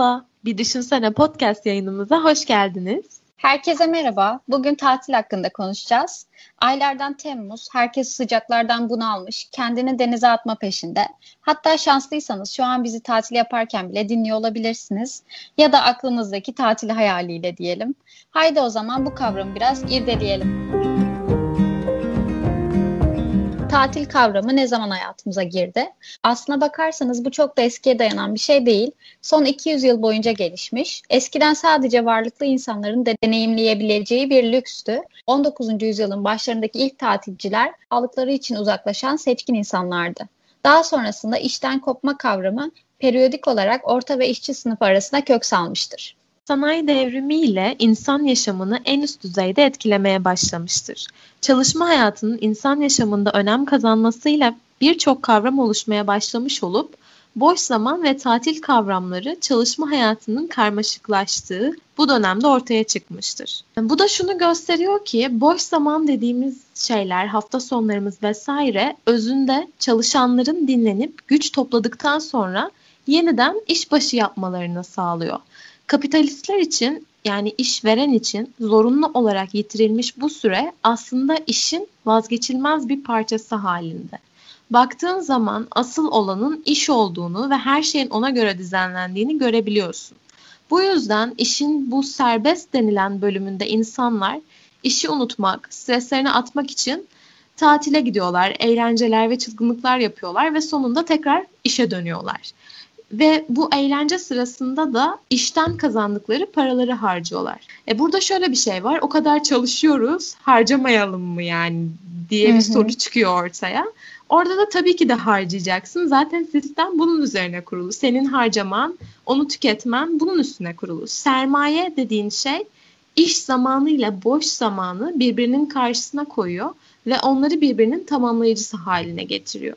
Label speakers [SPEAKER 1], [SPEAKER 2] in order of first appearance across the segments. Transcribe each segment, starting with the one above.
[SPEAKER 1] Merhaba, Bir Düşünsene podcast yayınımıza hoş geldiniz.
[SPEAKER 2] Herkese merhaba. Bugün tatil hakkında konuşacağız. Aylardan Temmuz, herkes sıcaklardan bunalmış, kendini denize atma peşinde. Hatta şanslıysanız şu an bizi tatil yaparken bile dinliyor olabilirsiniz. Ya da aklınızdaki tatil hayaliyle diyelim. Haydi o zaman bu kavramı biraz irdeleyelim tatil kavramı ne zaman hayatımıza girdi? Aslına bakarsanız bu çok da eskiye dayanan bir şey değil. Son 200 yıl boyunca gelişmiş. Eskiden sadece varlıklı insanların da deneyimleyebileceği bir lükstü. 19. yüzyılın başlarındaki ilk tatilciler sağlıkları için uzaklaşan seçkin insanlardı. Daha sonrasında işten kopma kavramı periyodik olarak orta ve işçi sınıf arasında kök salmıştır
[SPEAKER 1] sanayi devrimiyle insan yaşamını en üst düzeyde etkilemeye başlamıştır. Çalışma hayatının insan yaşamında önem kazanmasıyla birçok kavram oluşmaya başlamış olup boş zaman ve tatil kavramları çalışma hayatının karmaşıklaştığı bu dönemde ortaya çıkmıştır. Bu da şunu gösteriyor ki boş zaman dediğimiz şeyler, hafta sonlarımız vesaire özünde çalışanların dinlenip güç topladıktan sonra yeniden işbaşı yapmalarını sağlıyor. Kapitalistler için yani işveren için zorunlu olarak yitirilmiş bu süre aslında işin vazgeçilmez bir parçası halinde. Baktığın zaman asıl olanın iş olduğunu ve her şeyin ona göre düzenlendiğini görebiliyorsun. Bu yüzden işin bu serbest denilen bölümünde insanlar işi unutmak, streslerini atmak için tatile gidiyorlar, eğlenceler ve çılgınlıklar yapıyorlar ve sonunda tekrar işe dönüyorlar. Ve bu eğlence sırasında da işten kazandıkları paraları harcıyorlar. E burada şöyle bir şey var. O kadar çalışıyoruz, harcamayalım mı yani diye bir Hı-hı. soru çıkıyor ortaya. Orada da tabii ki de harcayacaksın. Zaten sistem bunun üzerine kurulu. Senin harcaman, onu tüketmen bunun üstüne kurulu. Sermaye dediğin şey iş zamanıyla boş zamanı birbirinin karşısına koyuyor ve onları birbirinin tamamlayıcısı haline getiriyor.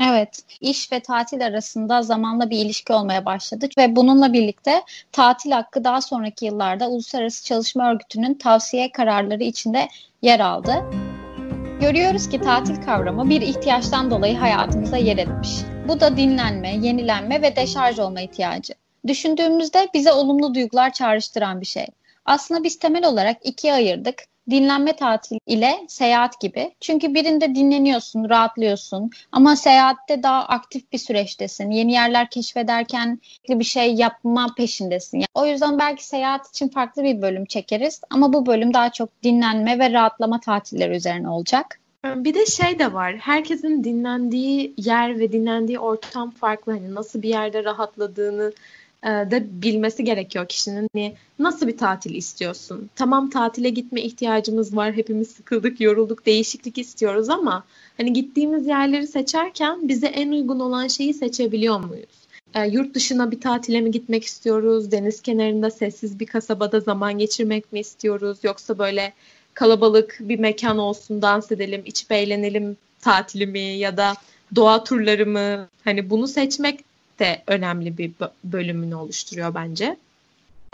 [SPEAKER 2] Evet, iş ve tatil arasında zamanla bir ilişki olmaya başladı ve bununla birlikte tatil hakkı daha sonraki yıllarda Uluslararası Çalışma Örgütü'nün tavsiye kararları içinde yer aldı. Görüyoruz ki tatil kavramı bir ihtiyaçtan dolayı hayatımıza yer etmiş. Bu da dinlenme, yenilenme ve deşarj olma ihtiyacı. Düşündüğümüzde bize olumlu duygular çağrıştıran bir şey. Aslında biz temel olarak ikiye ayırdık dinlenme tatil ile seyahat gibi. Çünkü birinde dinleniyorsun, rahatlıyorsun ama seyahatte daha aktif bir süreçtesin. Yeni yerler keşfederken bir şey yapma peşindesin. Yani o yüzden belki seyahat için farklı bir bölüm çekeriz ama bu bölüm daha çok dinlenme ve rahatlama tatilleri üzerine olacak.
[SPEAKER 1] Bir de şey de var. Herkesin dinlendiği yer ve dinlendiği ortam farklı. Hani nasıl bir yerde rahatladığını de bilmesi gerekiyor kişinin. Hani nasıl bir tatil istiyorsun? Tamam tatile gitme ihtiyacımız var. Hepimiz sıkıldık, yorulduk, değişiklik istiyoruz ama hani gittiğimiz yerleri seçerken bize en uygun olan şeyi seçebiliyor muyuz? E, yurt dışına bir tatile mi gitmek istiyoruz? Deniz kenarında sessiz bir kasabada zaman geçirmek mi istiyoruz? Yoksa böyle kalabalık bir mekan olsun, dans edelim, içip eğlenelim tatili mi ya da doğa turları mı? Hani bunu seçmek de önemli bir bölümünü oluşturuyor bence.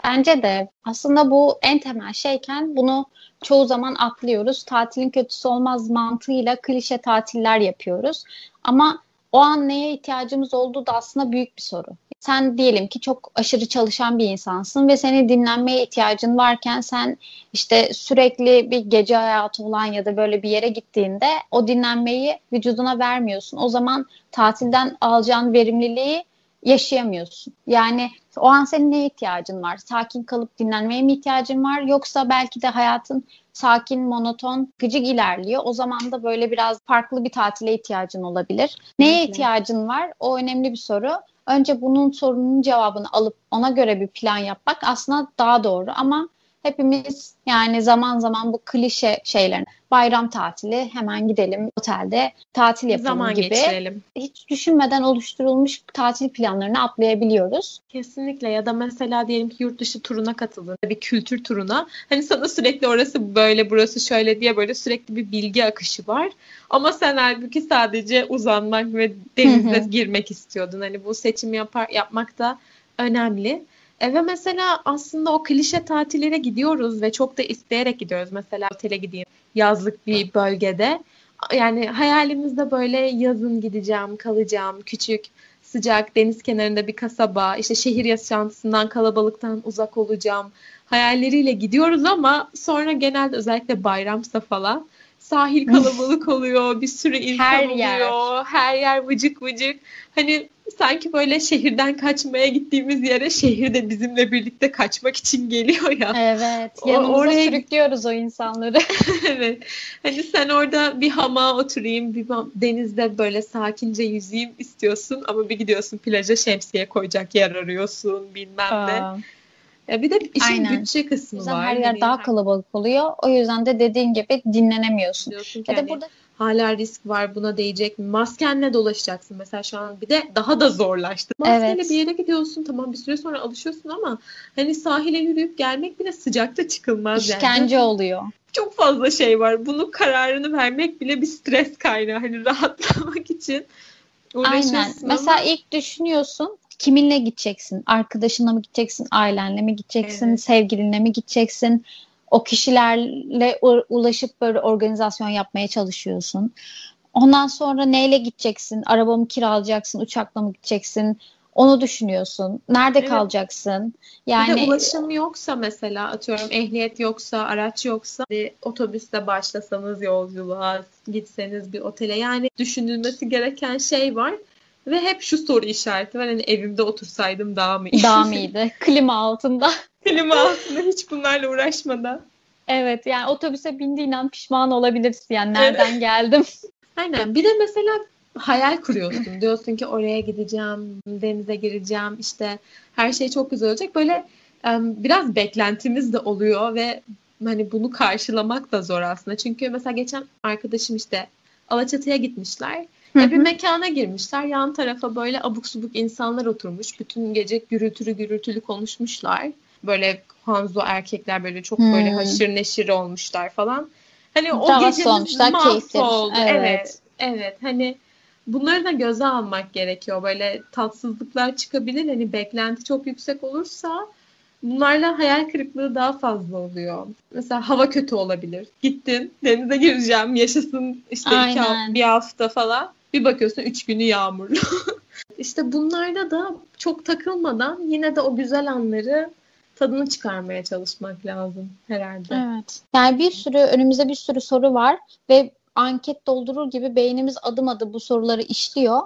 [SPEAKER 2] Bence de aslında bu en temel şeyken bunu çoğu zaman atlıyoruz. Tatilin kötüsü olmaz mantığıyla klişe tatiller yapıyoruz. Ama o an neye ihtiyacımız olduğu da aslında büyük bir soru. Sen diyelim ki çok aşırı çalışan bir insansın ve senin dinlenmeye ihtiyacın varken sen işte sürekli bir gece hayatı olan ya da böyle bir yere gittiğinde o dinlenmeyi vücuduna vermiyorsun. O zaman tatilden alacağın verimliliği yaşayamıyorsun. Yani o an senin neye ihtiyacın var? Sakin kalıp dinlenmeye mi ihtiyacın var? Yoksa belki de hayatın sakin, monoton, gıcık ilerliyor. O zaman da böyle biraz farklı bir tatile ihtiyacın olabilir. Neye ihtiyacın var? O önemli bir soru. Önce bunun sorunun cevabını alıp ona göre bir plan yapmak aslında daha doğru ama hepimiz yani zaman zaman bu klişe şeylerin bayram tatili hemen gidelim otelde tatil yapalım zaman gibi geçirelim. hiç düşünmeden oluşturulmuş tatil planlarını atlayabiliyoruz.
[SPEAKER 1] Kesinlikle ya da mesela diyelim ki yurt dışı turuna katıldın bir kültür turuna hani sana sürekli orası böyle burası şöyle diye böyle sürekli bir bilgi akışı var ama sen halbuki sadece uzanmak ve denize girmek istiyordun hani bu seçimi yapar yapmak da önemli. E ve mesela aslında o klişe tatillere gidiyoruz ve çok da isteyerek gidiyoruz. Mesela otele gideyim yazlık bir bölgede. Yani hayalimizde böyle yazın gideceğim, kalacağım, küçük sıcak, deniz kenarında bir kasaba, işte şehir yaşantısından, kalabalıktan uzak olacağım hayalleriyle gidiyoruz ama sonra genelde özellikle bayramsa falan sahil kalabalık oluyor, bir sürü insan her oluyor, yer. her yer vıcık vıcık. Hani sanki böyle şehirden kaçmaya gittiğimiz yere şehir de bizimle birlikte kaçmak için geliyor ya.
[SPEAKER 2] Evet. Yanımıza o, oraya... sürüklüyoruz o insanları.
[SPEAKER 1] evet. Hani sen orada bir hamağa oturayım, bir denizde böyle sakince yüzeyim istiyorsun ama bir gidiyorsun plaja şemsiye koyacak yer arıyorsun bilmem Aa. ne. Ya bir de işin Aynen. bütçe kısmı
[SPEAKER 2] var. Her yer hani daha kalabalık oluyor. O yüzden de dediğin gibi dinlenemiyorsun.
[SPEAKER 1] Diyorsun ya da burada hala risk var buna değecek mi? Maskenle dolaşacaksın mesela şu an bir de daha da zorlaştı. Maskeyle evet. bir yere gidiyorsun tamam bir süre sonra alışıyorsun ama hani sahile yürüyüp gelmek bile sıcakta çıkılmaz
[SPEAKER 2] İşkence yani. İşkence oluyor.
[SPEAKER 1] Çok fazla şey var. Bunun kararını vermek bile bir stres kaynağı. Hani rahatlamak için
[SPEAKER 2] Aynen. Mesela ilk düşünüyorsun kiminle gideceksin? Arkadaşınla mı gideceksin? Ailenle mi gideceksin? Evet. Sevgilinle mi gideceksin? O kişilerle ulaşıp böyle organizasyon yapmaya çalışıyorsun. Ondan sonra neyle gideceksin? Araba mı kiralayacaksın? Uçakla mı gideceksin? Onu düşünüyorsun. Nerede evet. kalacaksın?
[SPEAKER 1] Yani bir de ulaşım yoksa mesela atıyorum ehliyet yoksa, araç yoksa bir otobüste başlasanız yolculuğa, gitseniz bir otele yani düşünülmesi gereken şey var. Ve hep şu soru işareti var. Hani evimde otursaydım daha mı
[SPEAKER 2] iyi? Daha mı iyiydi? Klima altında.
[SPEAKER 1] Klima altında hiç bunlarla uğraşmadan.
[SPEAKER 2] Evet yani otobüse bindiğin an pişman olabilirsin. Yani nereden evet. geldim?
[SPEAKER 1] Aynen. Bir de mesela hayal kuruyorsun. Diyorsun ki oraya gideceğim, denize gireceğim, işte her şey çok güzel olacak. Böyle biraz beklentimiz de oluyor ve hani bunu karşılamak da zor aslında. Çünkü mesela geçen arkadaşım işte Alaçatı'ya gitmişler. Ya bir mekana girmişler. Yan tarafa böyle abuk subuk insanlar oturmuş. Bütün gece gürültülü gürültülü konuşmuşlar. Böyle Hanzo erkekler böyle çok hmm. böyle haşır neşir olmuşlar falan. Hani o Daha gece mahvoldu. Evet. evet. Evet. Hani bunları da göze almak gerekiyor. Böyle tatsızlıklar çıkabilir. Hani beklenti çok yüksek olursa bunlarla hayal kırıklığı daha fazla oluyor. Mesela hava kötü olabilir. Gittin denize gireceğim yaşasın işte iki, bir hafta falan. Bir bakıyorsun üç günü yağmurlu. İşte bunlarda da çok takılmadan yine de o güzel anları tadını çıkarmaya çalışmak lazım herhalde.
[SPEAKER 2] Evet. Yani bir sürü önümüzde bir sürü soru var ve anket doldurur gibi beynimiz adım adım bu soruları işliyor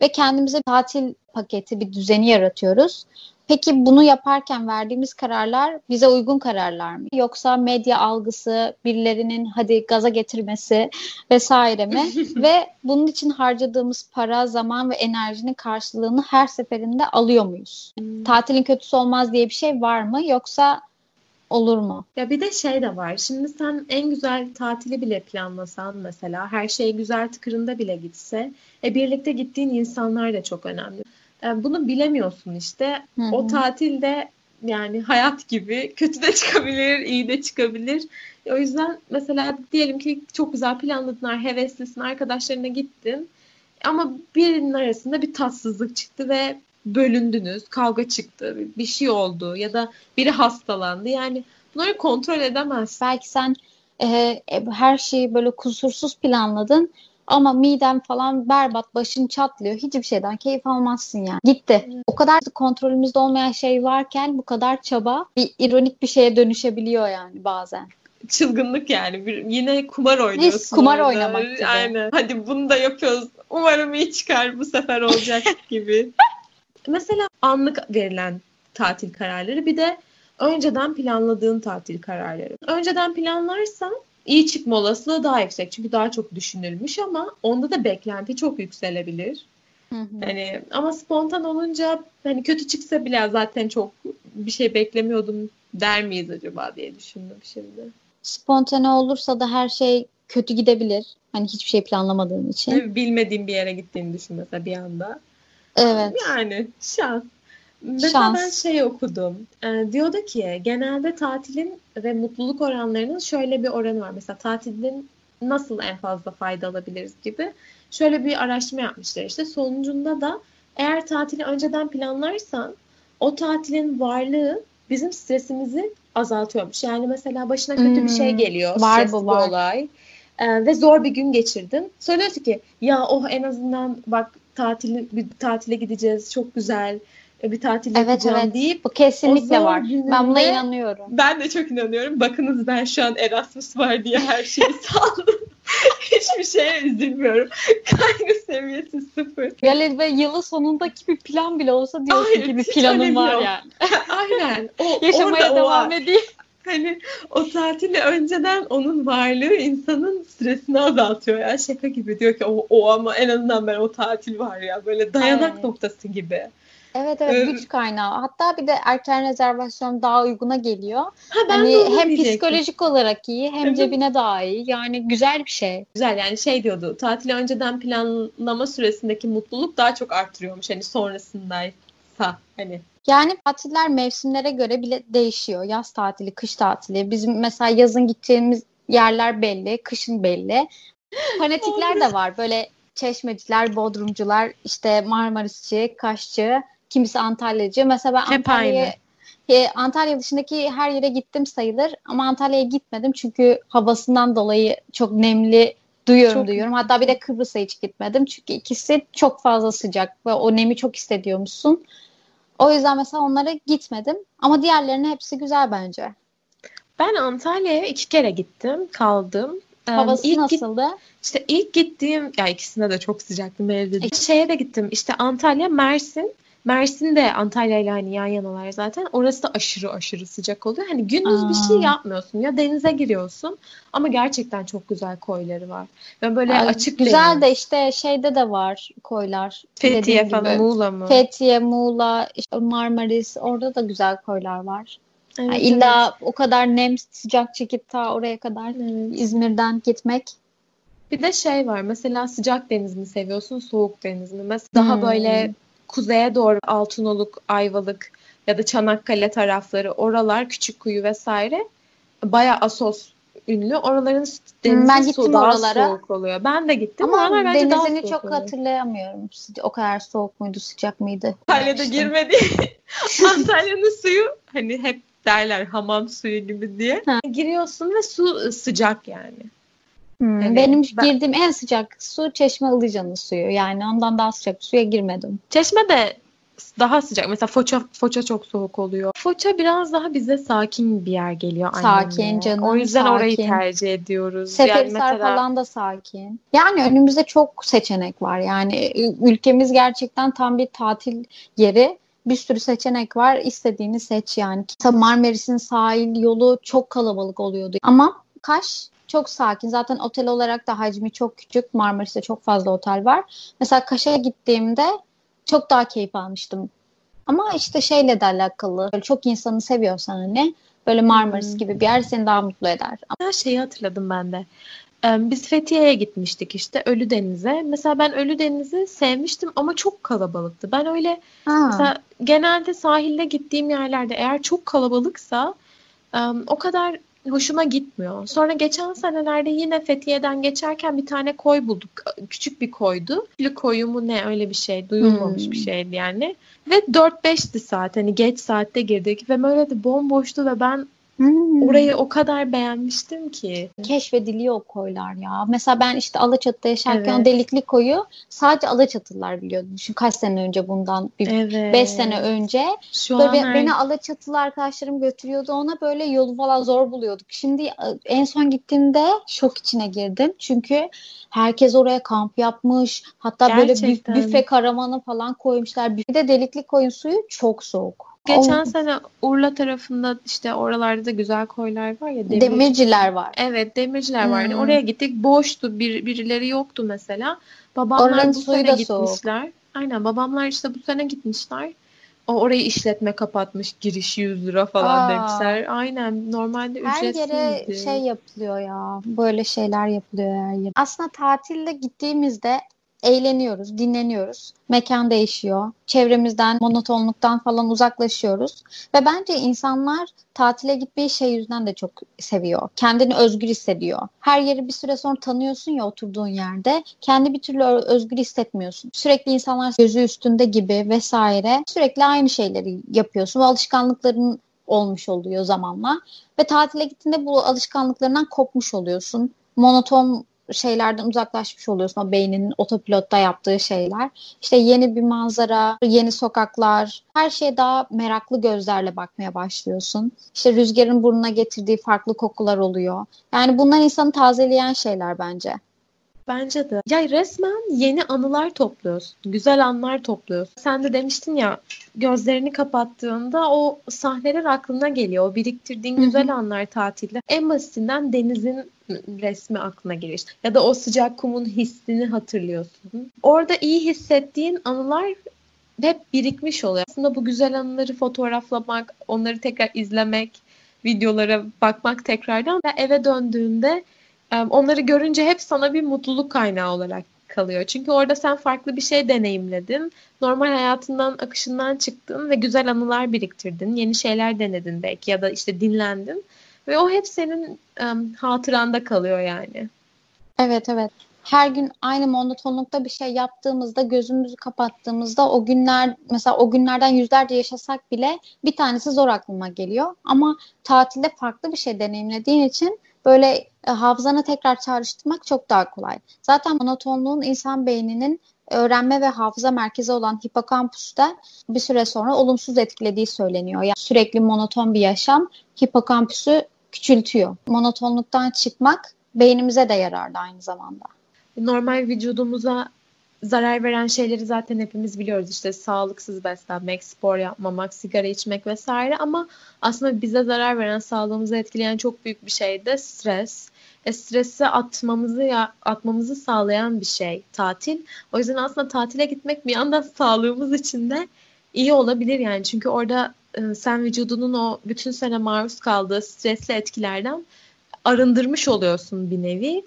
[SPEAKER 2] ve kendimize tatil paketi bir düzeni yaratıyoruz. Peki bunu yaparken verdiğimiz kararlar bize uygun kararlar mı? Yoksa medya algısı, birilerinin hadi gaza getirmesi vesaire mi? ve bunun için harcadığımız para, zaman ve enerjinin karşılığını her seferinde alıyor muyuz? Hmm. Tatilin kötüsü olmaz diye bir şey var mı? Yoksa olur mu?
[SPEAKER 1] Ya bir de şey de var. Şimdi sen en güzel tatili bile planlasan mesela her şey güzel tıkırında bile gitse e, birlikte gittiğin insanlar da çok önemli. E, bunu bilemiyorsun işte. Hı-hı. O tatilde yani hayat gibi kötü de çıkabilir, iyi de çıkabilir. O yüzden mesela diyelim ki çok güzel planladın, heveslisin, arkadaşlarına gittin. Ama birinin arasında bir tatsızlık çıktı ve bölündünüz, kavga çıktı, bir şey oldu ya da biri hastalandı. Yani bunları kontrol edemez.
[SPEAKER 2] Belki sen e, e, her şeyi böyle kusursuz planladın ama miden falan berbat, başın çatlıyor. Hiçbir şeyden keyif almazsın yani. Gitti. O kadar kontrolümüzde olmayan şey varken bu kadar çaba bir ironik bir şeye dönüşebiliyor yani bazen
[SPEAKER 1] çılgınlık yani. Bir, yine kumar oynuyorsun. Hiç
[SPEAKER 2] kumar orada. oynamak gibi.
[SPEAKER 1] Aynen. Hadi bunu da yapıyoruz. Umarım iyi çıkar bu sefer olacak gibi. Mesela anlık verilen tatil kararları bir de önceden planladığın tatil kararları. Önceden planlarsan iyi çıkma olasılığı daha yüksek. Çünkü daha çok düşünülmüş ama onda da beklenti çok yükselebilir. Hı hı. Hani ama spontan olunca hani kötü çıksa bile zaten çok bir şey beklemiyordum der miyiz acaba diye düşündüm şimdi.
[SPEAKER 2] Spontane olursa da her şey kötü gidebilir. Hani hiçbir şey planlamadığın için.
[SPEAKER 1] Bilmediğin bir yere gittiğini düşün mesela bir anda.
[SPEAKER 2] Evet.
[SPEAKER 1] Yani şans. Mesela Şans. ben şey okudum. E, diyordu ki genelde tatilin ve mutluluk oranlarının şöyle bir oranı var. Mesela tatilin nasıl en fazla fayda alabiliriz gibi. Şöyle bir araştırma yapmışlar işte. Sonucunda da eğer tatili önceden planlarsan o tatilin varlığı bizim stresimizi azaltıyormuş. Yani mesela başına kötü hmm, bir şey hmm, geliyor. Var bu var. olay. Ee, ve zor bir gün geçirdin. Söylüyorsun ki ya oh en azından bak tatil bir tatile gideceğiz çok güzel bir tatil evet, yapacağım
[SPEAKER 2] evet.
[SPEAKER 1] deyip
[SPEAKER 2] bu kesinlikle var. Ben buna inanıyorum.
[SPEAKER 1] Ben de çok inanıyorum. Bakınız ben şu an Erasmus var diye her şeyi saldım. Hiçbir şeye üzülmüyorum. Kaygı seviyesi sıfır.
[SPEAKER 2] Yani ve yılı sonundaki bir plan bile olsa diyorsun Hayır, ki bir planım var yok. yani.
[SPEAKER 1] Aynen.
[SPEAKER 2] O, Yaşamaya devam edeyim.
[SPEAKER 1] Hani o tatili önceden onun varlığı insanın stresini azaltıyor ya şaka gibi diyor ki o, o ama en azından ben o tatil var ya böyle dayanak evet. noktası gibi.
[SPEAKER 2] Evet evet ee, güç kaynağı. Hatta bir de erken rezervasyon daha uyguna geliyor. Ha, ben hani hem psikolojik olarak iyi hem evet. cebine daha iyi. Yani güzel bir şey.
[SPEAKER 1] Güzel yani şey diyordu. Tatili önceden planlama süresindeki mutluluk daha çok artırıyormuş hani sonrasındaysa hani.
[SPEAKER 2] Yani tatiller mevsimlere göre bile değişiyor. Yaz tatili, kış tatili. Bizim mesela yazın gideceğimiz yerler belli, kışın belli. Fanatikler de var. Böyle çeşmeciler, bodrumcular, işte Marmarisçi, Kaşçı, kimisi Antalyacı. Mesela ben Antalya'ya e, Antalya dışındaki her yere gittim sayılır ama Antalya'ya gitmedim çünkü havasından dolayı çok nemli duyuyorum çok duyuyorum. Hatta bir de Kıbrıs'a hiç gitmedim çünkü ikisi çok fazla sıcak ve o nemi çok hissediyormuşsun. O yüzden mesela onlara gitmedim ama diğerlerinin hepsi güzel bence.
[SPEAKER 1] Ben Antalya'ya iki kere gittim, kaldım.
[SPEAKER 2] Havası ilk nasıldı? Git,
[SPEAKER 1] işte ilk gittiğim, ya ikisinde de çok sıcaktı evde. Şeye de gittim, işte Antalya, Mersin. Mersin de Antalya ile hani yan yanalar zaten. Orası da aşırı aşırı sıcak oluyor. Hani gündüz Aa. bir şey yapmıyorsun ya denize giriyorsun ama gerçekten çok güzel koyları var. Ben böyle Ay, açık
[SPEAKER 2] Güzel deniz. de işte şeyde de var koylar.
[SPEAKER 1] Fethiye falan gibi. Muğla mı?
[SPEAKER 2] Fethiye, Muğla, işte Marmaris orada da güzel koylar var. Evet, yani illa evet. o kadar nem sıcak çekip ta oraya kadar evet. İzmir'den gitmek.
[SPEAKER 1] Bir de şey var mesela sıcak deniz mi seviyorsun soğuk deniz mi? Mesela daha hmm. böyle kuzeye doğru Altınoluk, Ayvalık ya da Çanakkale tarafları oralar küçük kuyu vesaire baya Asos ünlü. Oraların denizi ben su, daha oralara. soğuk oluyor. Ben de gittim.
[SPEAKER 2] Ama Oralar bence denizini daha çok oluyor. hatırlayamıyorum. O kadar soğuk muydu, sıcak mıydı?
[SPEAKER 1] Antalya'da girmedi. Antalya'nın suyu hani hep derler hamam suyu gibi diye. Ha. Giriyorsun ve su sıcak yani.
[SPEAKER 2] Hmm, evet, benim ben... girdiğim en sıcak su Çeşme Ilıca'nın suyu. Yani ondan daha sıcak suya girmedim.
[SPEAKER 1] Çeşme de daha sıcak. Mesela Foça Foça çok soğuk oluyor. Foça biraz daha bize sakin bir yer geliyor.
[SPEAKER 2] Sakin annemle. canım.
[SPEAKER 1] O yüzden
[SPEAKER 2] sakin.
[SPEAKER 1] orayı tercih ediyoruz.
[SPEAKER 2] Seferihisar yani mesela... falan da sakin. Yani önümüzde çok seçenek var. Yani ülkemiz gerçekten tam bir tatil yeri bir sürü seçenek var. İstediğini seç yani. Marmaris'in sahil yolu çok kalabalık oluyordu. Ama Kaş çok sakin. Zaten otel olarak da hacmi çok küçük. Marmaris'te çok fazla otel var. Mesela Kaş'a gittiğimde çok daha keyif almıştım. Ama işte şeyle de alakalı. Böyle çok insanı seviyorsan hani böyle Marmaris hmm. gibi bir yer seni daha mutlu eder.
[SPEAKER 1] Her şeyi hatırladım ben de. Biz Fethiye'ye gitmiştik işte Ölü Deniz'e. Mesela ben Ölü Deniz'i sevmiştim ama çok kalabalıktı. Ben öyle ha. mesela genelde sahilde gittiğim yerlerde eğer çok kalabalıksa o kadar hoşuma gitmiyor. Sonra geçen senelerde yine Fethiye'den geçerken bir tane koy bulduk. Küçük bir koydu. Bir koyu mu ne öyle bir şey. Duyulmamış hmm. bir şeydi yani. Ve 4-5'ti saat. Hani geç saatte girdik ve böyle de bomboştu ve ben Hmm. Orayı o kadar beğenmiştim ki.
[SPEAKER 2] Keşfediliyor o koylar ya. Mesela ben işte Alaçatı'da yaşarken evet. o delikli koyu sadece Alaçatılar biliyordu. Düşün kaç sene önce bundan. 5 evet. sene önce. Şu böyle an beni. Alaçatılı arkadaşlarım götürüyordu ona böyle yolu falan zor buluyorduk. Şimdi e, en son gittiğimde şok içine girdim. Çünkü herkes oraya kamp yapmış. Hatta Gerçekten. böyle büfe karamanı falan koymuşlar. Bir de delikli koyun suyu çok soğuk.
[SPEAKER 1] Geçen o... sene Urla tarafında işte oralarda da güzel koylar var ya.
[SPEAKER 2] Demir... Demirciler var.
[SPEAKER 1] Evet demirciler hmm. vardı. Oraya gittik boştu bir, birileri yoktu mesela. Babamlar Oranın bu sene gitmişler. Soğuk. Aynen babamlar işte bu sene gitmişler. O orayı işletme kapatmış giriş 100 lira falan Aa. demişler. Aynen normalde ücretsizdi.
[SPEAKER 2] Her yere şey yapılıyor ya. Böyle şeyler yapılıyor her yere. Aslında tatilde gittiğimizde eğleniyoruz, dinleniyoruz. Mekan değişiyor. Çevremizden, monotonluktan falan uzaklaşıyoruz. Ve bence insanlar tatile gitmeyi şey yüzünden de çok seviyor. Kendini özgür hissediyor. Her yeri bir süre sonra tanıyorsun ya oturduğun yerde. Kendi bir türlü özgür hissetmiyorsun. Sürekli insanlar gözü üstünde gibi vesaire. Sürekli aynı şeyleri yapıyorsun. Ve alışkanlıkların olmuş oluyor zamanla. Ve tatile gittiğinde bu alışkanlıklarından kopmuş oluyorsun. Monoton şeylerden uzaklaşmış oluyorsun. O beyninin otopilotta yaptığı şeyler. İşte yeni bir manzara, yeni sokaklar, her şeye daha meraklı gözlerle bakmaya başlıyorsun. İşte rüzgarın burnuna getirdiği farklı kokular oluyor. Yani bunlar insanı tazeleyen şeyler bence.
[SPEAKER 1] Bence de. Ya resmen yeni anılar topluyorsun. Güzel anlar topluyorsun. Sen de demiştin ya gözlerini kapattığında o sahneler aklına geliyor. O biriktirdiğin Hı-hı. güzel anlar tatilde. En basitinden denizin resmi aklına gelir. Ya da o sıcak kumun hissini hatırlıyorsun. Orada iyi hissettiğin anılar hep birikmiş oluyor. Aslında bu güzel anıları fotoğraflamak, onları tekrar izlemek, videolara bakmak tekrardan ve eve döndüğünde onları görünce hep sana bir mutluluk kaynağı olarak kalıyor. Çünkü orada sen farklı bir şey deneyimledin. Normal hayatından, akışından çıktın ve güzel anılar biriktirdin. Yeni şeyler denedin belki ya da işte dinlendin. Ve o hep senin um, hatıranda kalıyor yani.
[SPEAKER 2] Evet evet. Her gün aynı monotonlukta bir şey yaptığımızda gözümüzü kapattığımızda o günler mesela o günlerden yüzlerce yaşasak bile bir tanesi zor aklıma geliyor. Ama tatilde farklı bir şey deneyimlediğin için böyle e, hafızanı tekrar çağrıştırmak çok daha kolay. Zaten monotonluğun insan beyninin öğrenme ve hafıza merkezi olan hipokampusta bir süre sonra olumsuz etkilediği söyleniyor. Yani sürekli monoton bir yaşam hipokampüsü küçültüyor. Monotonluktan çıkmak beynimize de yararlı aynı zamanda.
[SPEAKER 1] Normal vücudumuza zarar veren şeyleri zaten hepimiz biliyoruz. İşte sağlıksız beslenmek, spor yapmamak, sigara içmek vesaire ama aslında bize zarar veren, sağlığımızı etkileyen çok büyük bir şey de stres. E, stresi atmamızı ya, atmamızı sağlayan bir şey tatil. O yüzden aslında tatile gitmek bir yandan sağlığımız için de iyi olabilir yani. Çünkü orada e, sen vücudunun o bütün sene maruz kaldığı stresli etkilerden arındırmış oluyorsun bir nevi.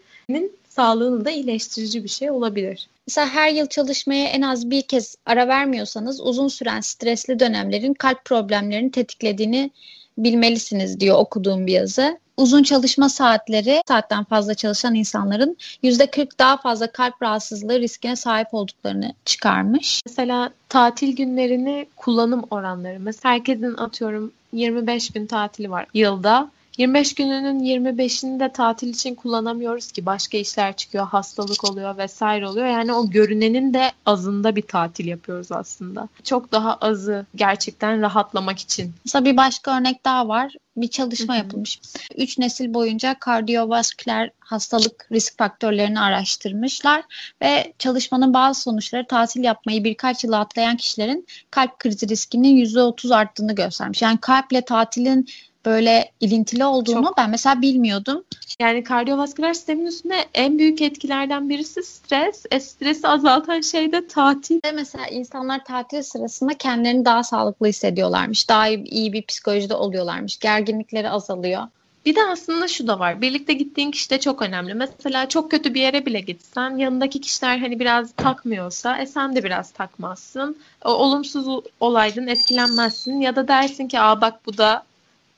[SPEAKER 1] Sağlığını da iyileştirici bir şey olabilir.
[SPEAKER 2] Mesela her yıl çalışmaya en az bir kez ara vermiyorsanız uzun süren stresli dönemlerin kalp problemlerini tetiklediğini bilmelisiniz diyor okuduğum bir yazı. Uzun çalışma saatleri, saatten fazla çalışan insanların %40 daha fazla kalp rahatsızlığı riskine sahip olduklarını çıkarmış.
[SPEAKER 1] Mesela tatil günlerini kullanım oranları. Mesela herkesin atıyorum 25 gün tatili var yılda 25 gününün 25'ini de tatil için kullanamıyoruz ki başka işler çıkıyor, hastalık oluyor vesaire oluyor. Yani o görünenin de azında bir tatil yapıyoruz aslında. Çok daha azı gerçekten rahatlamak için.
[SPEAKER 2] Mesela bir başka örnek daha var. Bir çalışma yapılmış. Üç nesil boyunca kardiyovasküler hastalık risk faktörlerini araştırmışlar ve çalışmanın bazı sonuçları tatil yapmayı birkaç yıl atlayan kişilerin kalp krizi riskinin %30 arttığını göstermiş. Yani kalple tatilin böyle ilintili olduğunu Çok. ben mesela bilmiyordum.
[SPEAKER 1] Yani kardiyovasküler sistemin üstünde en büyük etkilerden birisi stres. E, stresi azaltan şey de tatil.
[SPEAKER 2] Mesela insanlar tatil sırasında kendilerini daha sağlıklı hissediyorlarmış. Daha iyi bir psikolojide oluyorlarmış. Gerginlikleri azalıyor.
[SPEAKER 1] Bir de aslında şu da var. Birlikte gittiğin kişi de çok önemli. Mesela çok kötü bir yere bile gitsen yanındaki kişiler hani biraz takmıyorsa e sen de biraz takmazsın. O, olumsuz olaydan etkilenmezsin ya da dersin ki aa bak bu da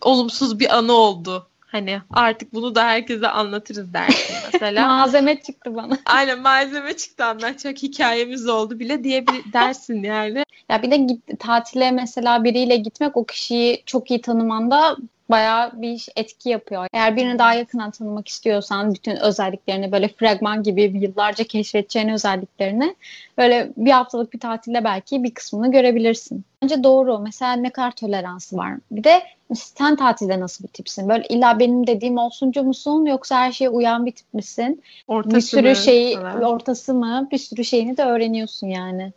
[SPEAKER 1] olumsuz bir anı oldu. Hani artık bunu da herkese anlatırız dersin mesela.
[SPEAKER 2] malzeme çıktı bana.
[SPEAKER 1] Aynen malzeme çıktı anlatacak hikayemiz oldu bile diye bir dersin yani.
[SPEAKER 2] Ya bir de git, tatile mesela biriyle gitmek o kişiyi çok iyi tanımanda bayağı bir etki yapıyor. Eğer birini daha yakından tanımak istiyorsan bütün özelliklerini böyle fragman gibi yıllarca keşfedeceğin özelliklerini böyle bir haftalık bir tatilde belki bir kısmını görebilirsin. Bence doğru. Mesela ne kadar toleransı var. Bir de sen tatilde nasıl bir tipsin? Böyle illa benim dediğim olsuncu musun yoksa her şeye uyan bir tip misin? Ortası bir sürü mı? şeyi evet. ortası mı? Bir sürü şeyini de öğreniyorsun yani.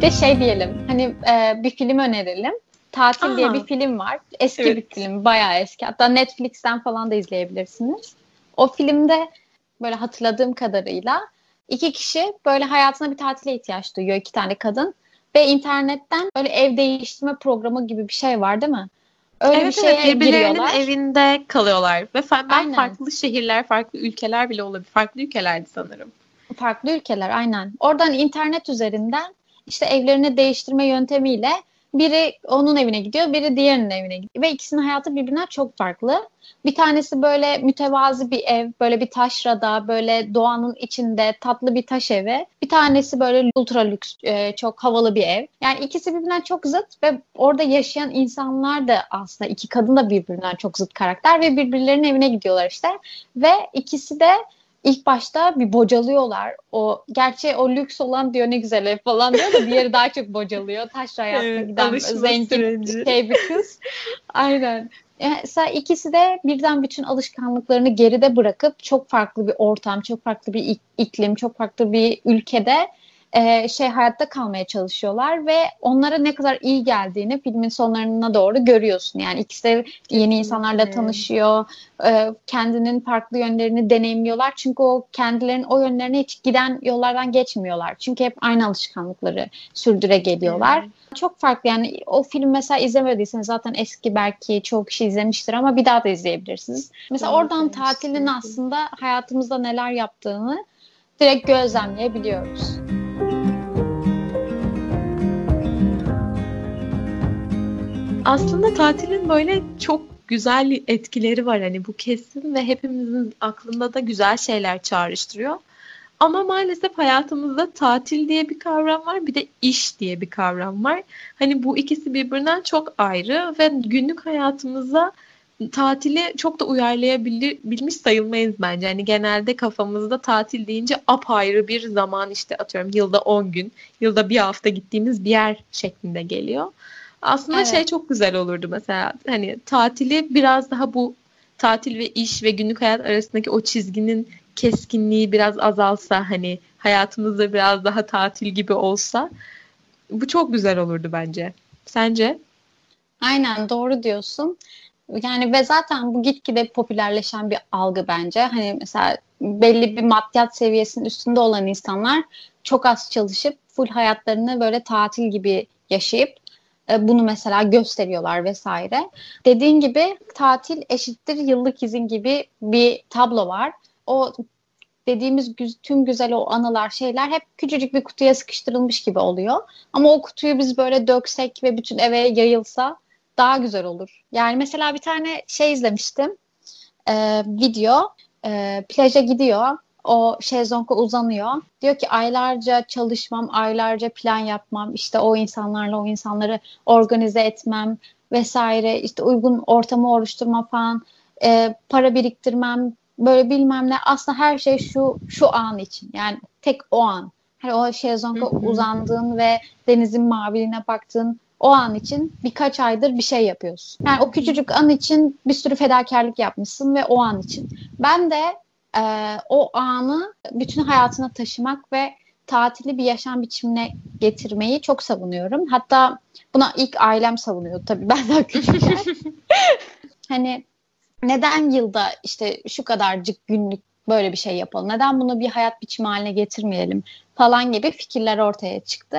[SPEAKER 2] De şey diyelim hani e, bir film önerelim. Tatil Aa. diye bir film var. Eski evet. bir film, bayağı eski. Hatta Netflix'ten falan da izleyebilirsiniz. O filmde böyle hatırladığım kadarıyla iki kişi böyle hayatına bir tatile ihtiyaç duyuyor iki tane kadın ve internetten böyle ev değiştirme programı gibi bir şey var değil mi?
[SPEAKER 1] Öyle evet, bir şeye evet, birbirlerinin giriyorlar. evinde kalıyorlar ve ben aynen. farklı şehirler, farklı ülkeler bile olabilir. Farklı ülkelerdi sanırım.
[SPEAKER 2] Farklı ülkeler aynen. Oradan internet üzerinden işte evlerini değiştirme yöntemiyle Biri onun evine gidiyor, biri diğerinin evine gidiyor. Ve ikisinin hayatı birbirinden çok farklı. Bir tanesi böyle mütevazi bir ev, böyle bir taşrada, böyle doğanın içinde tatlı bir taş evi. Bir tanesi böyle ultra lüks, e, çok havalı bir ev. Yani ikisi birbirinden çok zıt ve orada yaşayan insanlar da aslında iki kadın da birbirinden çok zıt karakter ve birbirlerinin evine gidiyorlar işte. Ve ikisi de ilk başta bir bocalıyorlar. O gerçi o lüks olan diyor ne güzel ev falan diyor da diğeri daha çok bocalıyor. Taş hayatına evet, giden zengin şey bir kız. Aynen. Mesela ikisi de birden bütün alışkanlıklarını geride bırakıp çok farklı bir ortam, çok farklı bir iklim, çok farklı bir ülkede e, şey hayatta kalmaya çalışıyorlar ve onlara ne kadar iyi geldiğini filmin sonlarına doğru görüyorsun. Yani ikisi yeni insanlarla tanışıyor, e, kendinin farklı yönlerini deneyimliyorlar. Çünkü o kendilerinin o yönlerine hiç giden yollardan geçmiyorlar. Çünkü hep aynı alışkanlıkları sürdüre geliyorlar. Evet. Çok farklı yani o film mesela izlemediyseniz zaten eski belki çok kişi izlemiştir ama bir daha da izleyebilirsiniz. Mesela evet, oradan tatilin aslında hayatımızda neler yaptığını direkt gözlemleyebiliyoruz.
[SPEAKER 1] Aslında tatilin böyle çok güzel etkileri var hani bu kesin ve hepimizin aklında da güzel şeyler çağrıştırıyor. Ama maalesef hayatımızda tatil diye bir kavram var, bir de iş diye bir kavram var. Hani bu ikisi birbirinden çok ayrı ve günlük hayatımıza tatili çok da uyarlayabilmiş sayılmayız bence. Hani genelde kafamızda tatil deyince apayrı bir zaman işte atıyorum yılda 10 gün, yılda bir hafta gittiğimiz bir yer şeklinde geliyor. Aslında evet. şey çok güzel olurdu mesela hani tatili biraz daha bu tatil ve iş ve günlük hayat arasındaki o çizginin keskinliği biraz azalsa hani hayatımızda biraz daha tatil gibi olsa bu çok güzel olurdu bence. Sence?
[SPEAKER 2] Aynen doğru diyorsun. Yani ve zaten bu gitgide popülerleşen bir algı bence. Hani mesela belli bir maddiyat seviyesinin üstünde olan insanlar çok az çalışıp full hayatlarını böyle tatil gibi yaşayıp e, bunu mesela gösteriyorlar vesaire. Dediğin gibi tatil eşittir yıllık izin gibi bir tablo var. O dediğimiz tüm güzel o anılar şeyler hep küçücük bir kutuya sıkıştırılmış gibi oluyor. Ama o kutuyu biz böyle döksek ve bütün eve yayılsa daha güzel olur. Yani mesela bir tane şey izlemiştim. E, video e, plaja gidiyor o şezlonga uzanıyor. Diyor ki aylarca çalışmam, aylarca plan yapmam, işte o insanlarla o insanları organize etmem vesaire, işte uygun ortamı oluşturma falan, e, para biriktirmem, böyle bilmem ne. Aslında her şey şu şu an için. Yani tek o an. Hani o şezlonga uzandığın ve denizin maviliğine baktığın o an için birkaç aydır bir şey yapıyorsun. Yani o küçücük an için bir sürü fedakarlık yapmışsın ve o an için. Ben de e, o anı bütün hayatına taşımak ve tatili bir yaşam biçimine getirmeyi çok savunuyorum. Hatta buna ilk ailem savunuyordu tabii ben daha küçükken. hani neden yılda işte şu kadarcık günlük böyle bir şey yapalım? Neden bunu bir hayat biçimi haline getirmeyelim falan gibi fikirler ortaya çıktı.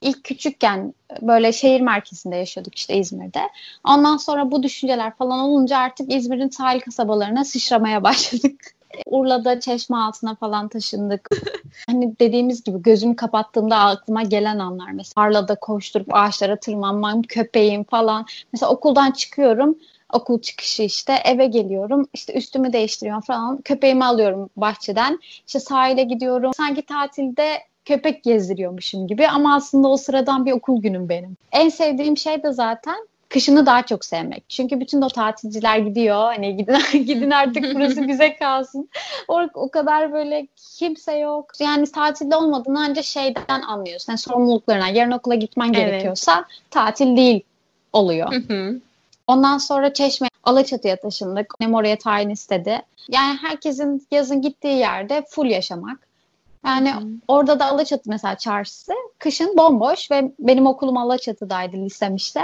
[SPEAKER 2] İlk küçükken böyle şehir merkezinde yaşıyorduk işte İzmir'de. Ondan sonra bu düşünceler falan olunca artık İzmir'in sahil kasabalarına sıçramaya başladık. Urla'da çeşme altına falan taşındık. hani dediğimiz gibi gözümü kapattığımda aklıma gelen anlar. Mesela tarlada koşturup ağaçlara tırmanmam, köpeğim falan. Mesela okuldan çıkıyorum okul çıkışı işte eve geliyorum işte üstümü değiştiriyorum falan köpeğimi alıyorum bahçeden işte sahile gidiyorum sanki tatilde köpek gezdiriyormuşum gibi ama aslında o sıradan bir okul günüm benim. En sevdiğim şey de zaten kışını daha çok sevmek. Çünkü bütün o tatilciler gidiyor. Hani gidin gidin artık burası bize kalsın. O, o kadar böyle kimse yok. Yani tatilde olmadığını ancak şeyden anlıyorsun. Yani sorumluluklarına. Yarın okula gitmen evet. gerekiyorsa tatil değil oluyor. Ondan sonra Çeşme Alaçatı'ya taşındık. Nem oraya tayin istedi. Yani herkesin yazın gittiği yerde full yaşamak. Yani Hı-hı. orada da Alaçatı mesela çarşısı kışın bomboş ve benim okulum Alaçatı'daydı lisem işte.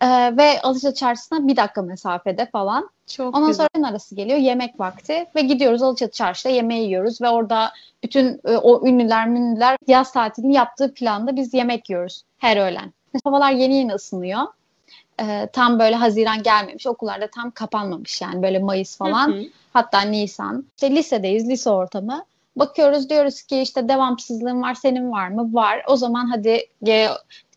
[SPEAKER 2] Ee, ve Alaçatı Çarşısı'na bir dakika mesafede falan. Çok Ondan güzel. sonra arası geliyor yemek vakti ve gidiyoruz Alaçatı Çarşı'da yemeği yiyoruz ve orada bütün e, o ünlüler münlüler yaz tatilini yaptığı planda biz yemek yiyoruz her öğlen. Havalar yeni yeni ısınıyor. Ee, tam böyle Haziran gelmemiş okullarda tam kapanmamış yani böyle Mayıs falan hı hı. hatta Nisan. İşte lisedeyiz lise ortamı. Bakıyoruz diyoruz ki işte devamsızlığın var senin var mı? Var. O zaman hadi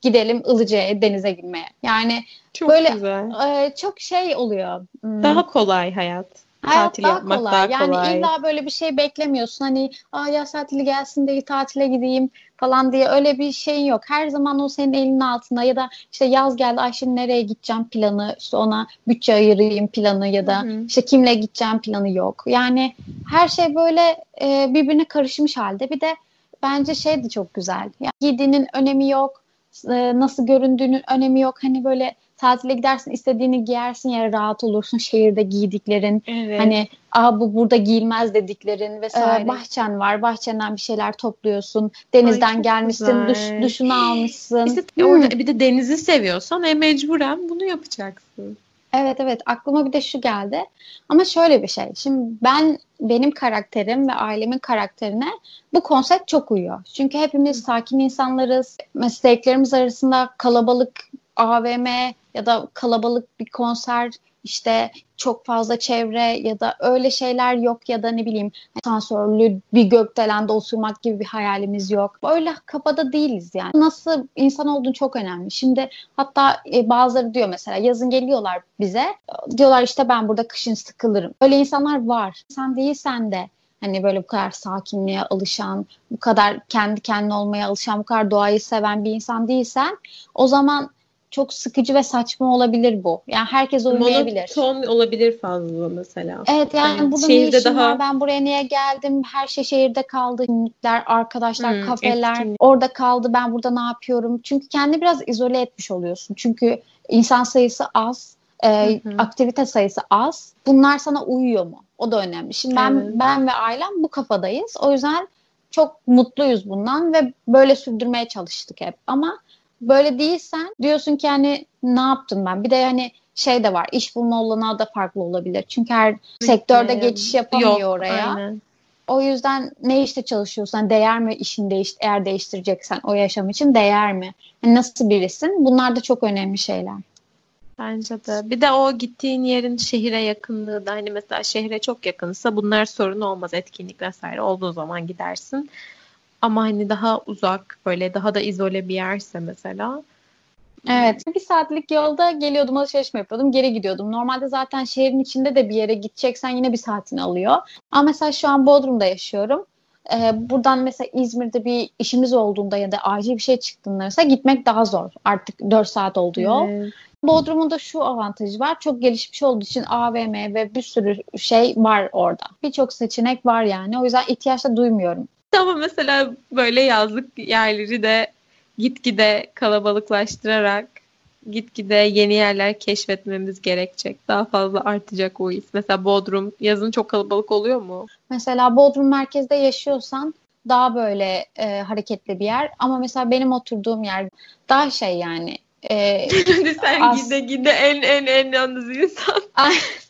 [SPEAKER 2] gidelim Ilıca'ya denize girmeye. Yani
[SPEAKER 1] Çok
[SPEAKER 2] böyle
[SPEAKER 1] güzel.
[SPEAKER 2] e, çok şey oluyor. Hmm.
[SPEAKER 1] Daha kolay hayat.
[SPEAKER 2] Hayat
[SPEAKER 1] Tatil
[SPEAKER 2] daha
[SPEAKER 1] yapmak
[SPEAKER 2] kolay.
[SPEAKER 1] daha
[SPEAKER 2] yani
[SPEAKER 1] kolay.
[SPEAKER 2] illa böyle bir şey beklemiyorsun. Hani Aa, yaz tatili gelsin de tatile gideyim falan diye öyle bir şeyin yok. Her zaman o senin elinin altında ya da işte yaz geldi ay şimdi nereye gideceğim planı işte ona bütçe ayırayım planı ya da
[SPEAKER 1] Hı hı.
[SPEAKER 2] işte kimle gideceğim planı yok. Yani her şey böyle e, birbirine karışmış halde. Bir de bence şey de çok güzel. Yani giydiğinin önemi yok. e, nasıl göründüğünün önemi yok. Hani böyle tatile gidersin istediğini giyersin ya rahat olursun şehirde giydiklerin
[SPEAKER 1] Evet.
[SPEAKER 2] Hani Aa, bu burada giyilmez dediklerin
[SPEAKER 1] Vesaire.
[SPEAKER 2] Ee, bahçen var. Bahçenden bir şeyler topluyorsun. Denizden
[SPEAKER 1] çok
[SPEAKER 2] gelmişsin. Duş,
[SPEAKER 1] güzel.
[SPEAKER 2] duşunu almışsın.
[SPEAKER 1] İşte
[SPEAKER 2] Hmm.
[SPEAKER 1] orada bir de denizi seviyorsan e mecburen bunu yapacaksın.
[SPEAKER 2] Evet evet aklıma bir de şu geldi. Ama şöyle bir şey. Şimdi ben benim karakterim ve ailemin karakterine bu konsept çok uyuyor. Çünkü hepimiz sakin insanlarız. Mesleklerimiz arasında kalabalık AVM ya da kalabalık bir konser işte çok fazla çevre ya da öyle şeyler yok ya da ne bileyim asansörlü bir gökdelende oturmak gibi bir hayalimiz yok. Öyle kafada değiliz yani. Nasıl insan olduğun çok önemli. Şimdi hatta e, bazıları diyor mesela yazın geliyorlar bize diyorlar işte ben burada kışın sıkılırım. Öyle insanlar var. Sen değilsen de hani böyle bu kadar sakinliğe alışan, bu kadar kendi kendine olmaya alışan, bu kadar doğayı seven bir insan değilsen o zaman çok sıkıcı ve saçma olabilir bu. Yani herkes uymayabilir.
[SPEAKER 1] Monoton olabilir fazla mesela.
[SPEAKER 2] Evet yani
[SPEAKER 1] Yani
[SPEAKER 2] burada ne
[SPEAKER 1] şehirde
[SPEAKER 2] işim
[SPEAKER 1] daha-
[SPEAKER 2] var ben buraya niye geldim her şey şehirde kaldı etkinlikler arkadaşlar
[SPEAKER 1] Hmm,
[SPEAKER 2] kafeler
[SPEAKER 1] etkinlik.
[SPEAKER 2] orada kaldı ben burada ne yapıyorum çünkü kendi biraz izole etmiş oluyorsun çünkü insan sayısı az e,
[SPEAKER 1] Hı hı.
[SPEAKER 2] aktivite sayısı az bunlar sana uyuyor mu o da önemli şimdi ben
[SPEAKER 1] Evet.
[SPEAKER 2] ben ve ailem bu kafadayız o yüzden çok mutluyuz bundan ve böyle sürdürmeye çalıştık hep ama böyle değilsen diyorsun ki hani ne yaptım ben bir de hani şey de var iş bulma olanağı da farklı olabilir çünkü her sektörde
[SPEAKER 1] Yani
[SPEAKER 2] geçiş yapamıyor
[SPEAKER 1] yok,
[SPEAKER 2] oraya.
[SPEAKER 1] aynen.
[SPEAKER 2] O yüzden ne işte çalışıyorsan değer mi işini değiş eğer değiştireceksen o yaşam için değer mi? Hani nasıl birisin? Bunlar da çok önemli şeyler.
[SPEAKER 1] Bence de. Bir de o gittiğin yerin şehire yakınlığı da hani mesela şehre çok yakınsa bunlar sorun olmaz. Etkinlik vesaire olduğu zaman gidersin. Ama hani daha uzak böyle daha da izole bir yerse mesela
[SPEAKER 2] Evet. Bir saatlik yolda geliyordum alışveriş mi yapıyordum geri gidiyordum. Normalde zaten şehrin içinde de bir yere gideceksen yine bir saatini alıyor. Ama mesela şu an Bodrum'da yaşıyorum. Ee, buradan mesela İzmir'de bir işimiz olduğunda ya da acil bir şey çıktığında mesela gitmek daha zor. Artık 4 saat oldu yol.
[SPEAKER 1] Evet.
[SPEAKER 2] Bodrum'un da şu avantajı var. Çok gelişmiş olduğu için AVM ve bir sürü şey var orada. Birçok seçenek var yani. O yüzden ihtiyaç da duymuyorum.
[SPEAKER 1] Ama mesela böyle yazlık yerleri de gitgide kalabalıklaştırarak gitgide yeni yerler keşfetmemiz gerekecek. Daha fazla artacak o his. Mesela Bodrum yazın çok kalabalık oluyor mu?
[SPEAKER 2] Mesela Bodrum merkezde yaşıyorsan daha böyle e, hareketli bir yer. Ama mesela benim oturduğum yer daha şey yani. E,
[SPEAKER 1] Sen
[SPEAKER 2] Az-
[SPEAKER 1] gide gide en en en yalnız insan.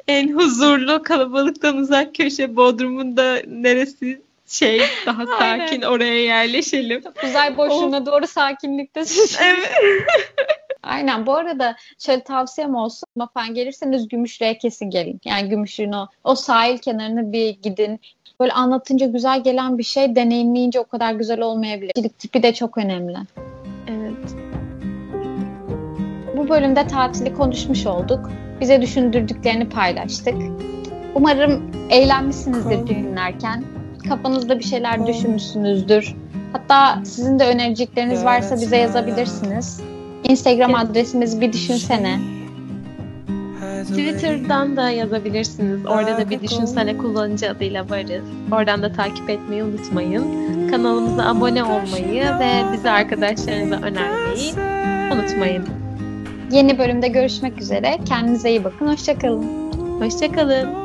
[SPEAKER 1] En huzurlu kalabalıktan uzak köşe Bodrum'un da neresi şey daha sakin oraya yerleşelim.
[SPEAKER 2] uzay boşluğuna doğru sakinlikte
[SPEAKER 1] Evet.
[SPEAKER 2] Aynen. Bu arada şöyle tavsiyem olsun. Mafan gelirseniz Gümüşlü'ye kesin gelin. Yani Gümüşlü'nün o, o sahil kenarına bir gidin. Böyle anlatınca güzel gelen bir şey deneyimleyince o kadar güzel olmayabilir. Kişilik tipi de çok önemli.
[SPEAKER 1] Evet.
[SPEAKER 2] Bu bölümde tatili konuşmuş olduk. Bize düşündürdüklerini paylaştık. Umarım eğlenmişsinizdir dinlerken. Kafanızda bir şeyler düşünmüşsünüzdür. Hatta sizin de önerecekleriniz varsa bize yazabilirsiniz. Instagram adresimiz bir düşünsene.
[SPEAKER 1] Twitter'dan da yazabilirsiniz. Orada da bir düşünsene kullanıcı adıyla varız. Oradan da takip etmeyi unutmayın. Kanalımıza abone olmayı ve bizi arkadaşlarınıza önermeyi unutmayın.
[SPEAKER 2] Yeni bölümde görüşmek üzere. Kendinize iyi bakın. Hoşçakalın.
[SPEAKER 1] Hoşçakalın.